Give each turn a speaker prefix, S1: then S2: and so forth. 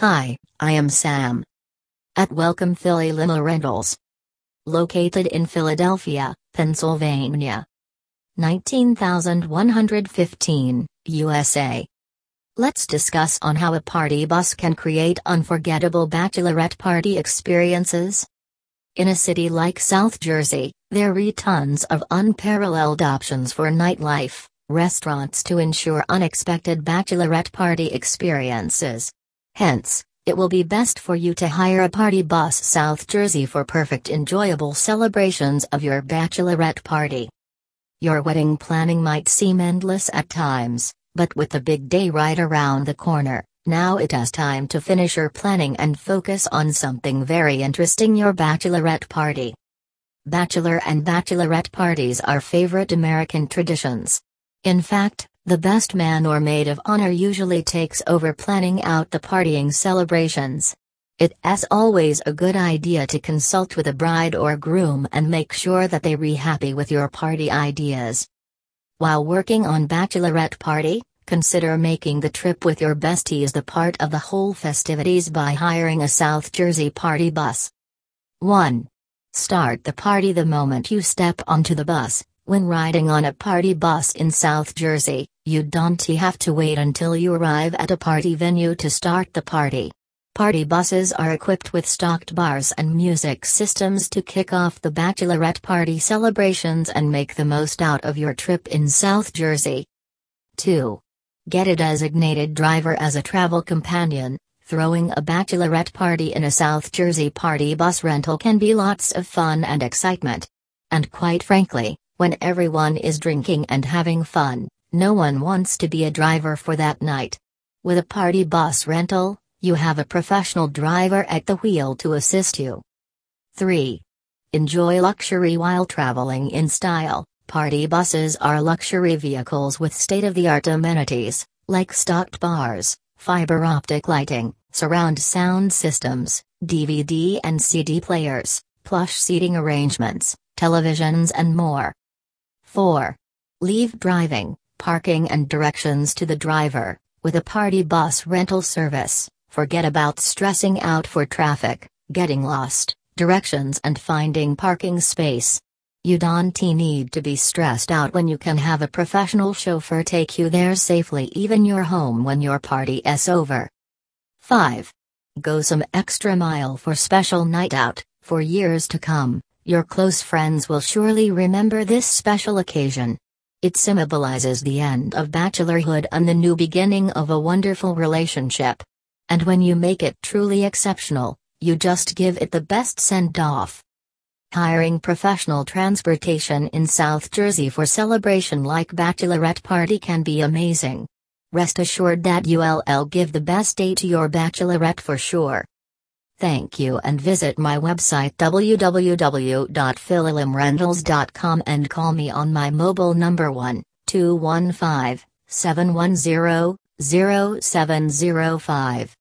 S1: Hi, I am Sam. At Welcome Philly Limo Rentals. Located in Philadelphia, Pennsylvania. 19115, USA. Let's discuss on how a party bus can create unforgettable bachelorette party experiences. In a city like South Jersey, there are tons of unparalleled options for nightlife, restaurants to ensure unexpected bachelorette party experiences. Hence, it will be best for you to hire a party bus South Jersey for perfect enjoyable celebrations of your bachelorette party. Your wedding planning might seem endless at times, but with the big day right around the corner, now it is time to finish your planning and focus on something very interesting your bachelorette party. Bachelor and bachelorette parties are favorite American traditions. In fact, the best man or maid of honor usually takes over planning out the partying celebrations. It's always a good idea to consult with a bride or groom and make sure that they re happy with your party ideas. While working on bachelorette party, consider making the trip with your besties the part of the whole festivities by hiring a South Jersey party bus. 1. Start the party the moment you step onto the bus. When riding on a party bus in South Jersey, you don't have to wait until you arrive at a party venue to start the party. Party buses are equipped with stocked bars and music systems to kick off the bachelorette party celebrations and make the most out of your trip in South Jersey. 2. Get a designated driver as a travel companion. Throwing a bachelorette party in a South Jersey party bus rental can be lots of fun and excitement. And quite frankly, when everyone is drinking and having fun, no one wants to be a driver for that night. With a party bus rental, you have a professional driver at the wheel to assist you. 3. Enjoy luxury while traveling in style. Party buses are luxury vehicles with state of the art amenities, like stocked bars, fiber optic lighting, surround sound systems, DVD and CD players, plush seating arrangements, televisions, and more. 4. Leave driving, parking and directions to the driver. With a party bus rental service, forget about stressing out for traffic, getting lost, directions, and finding parking space. You don't need to be stressed out when you can have a professional chauffeur take you there safely, even your home when your party is over. 5. Go some extra mile for special night out, for years to come. Your close friends will surely remember this special occasion. It symbolizes the end of bachelorhood and the new beginning of a wonderful relationship. And when you make it truly exceptional, you just give it the best send off. Hiring professional transportation in South Jersey for celebration like bachelorette party can be amazing. Rest assured that you'll give the best day to your bachelorette for sure. Thank you and visit my website www.phillylimorentals.com and call me on my mobile number 1 215 710 0705.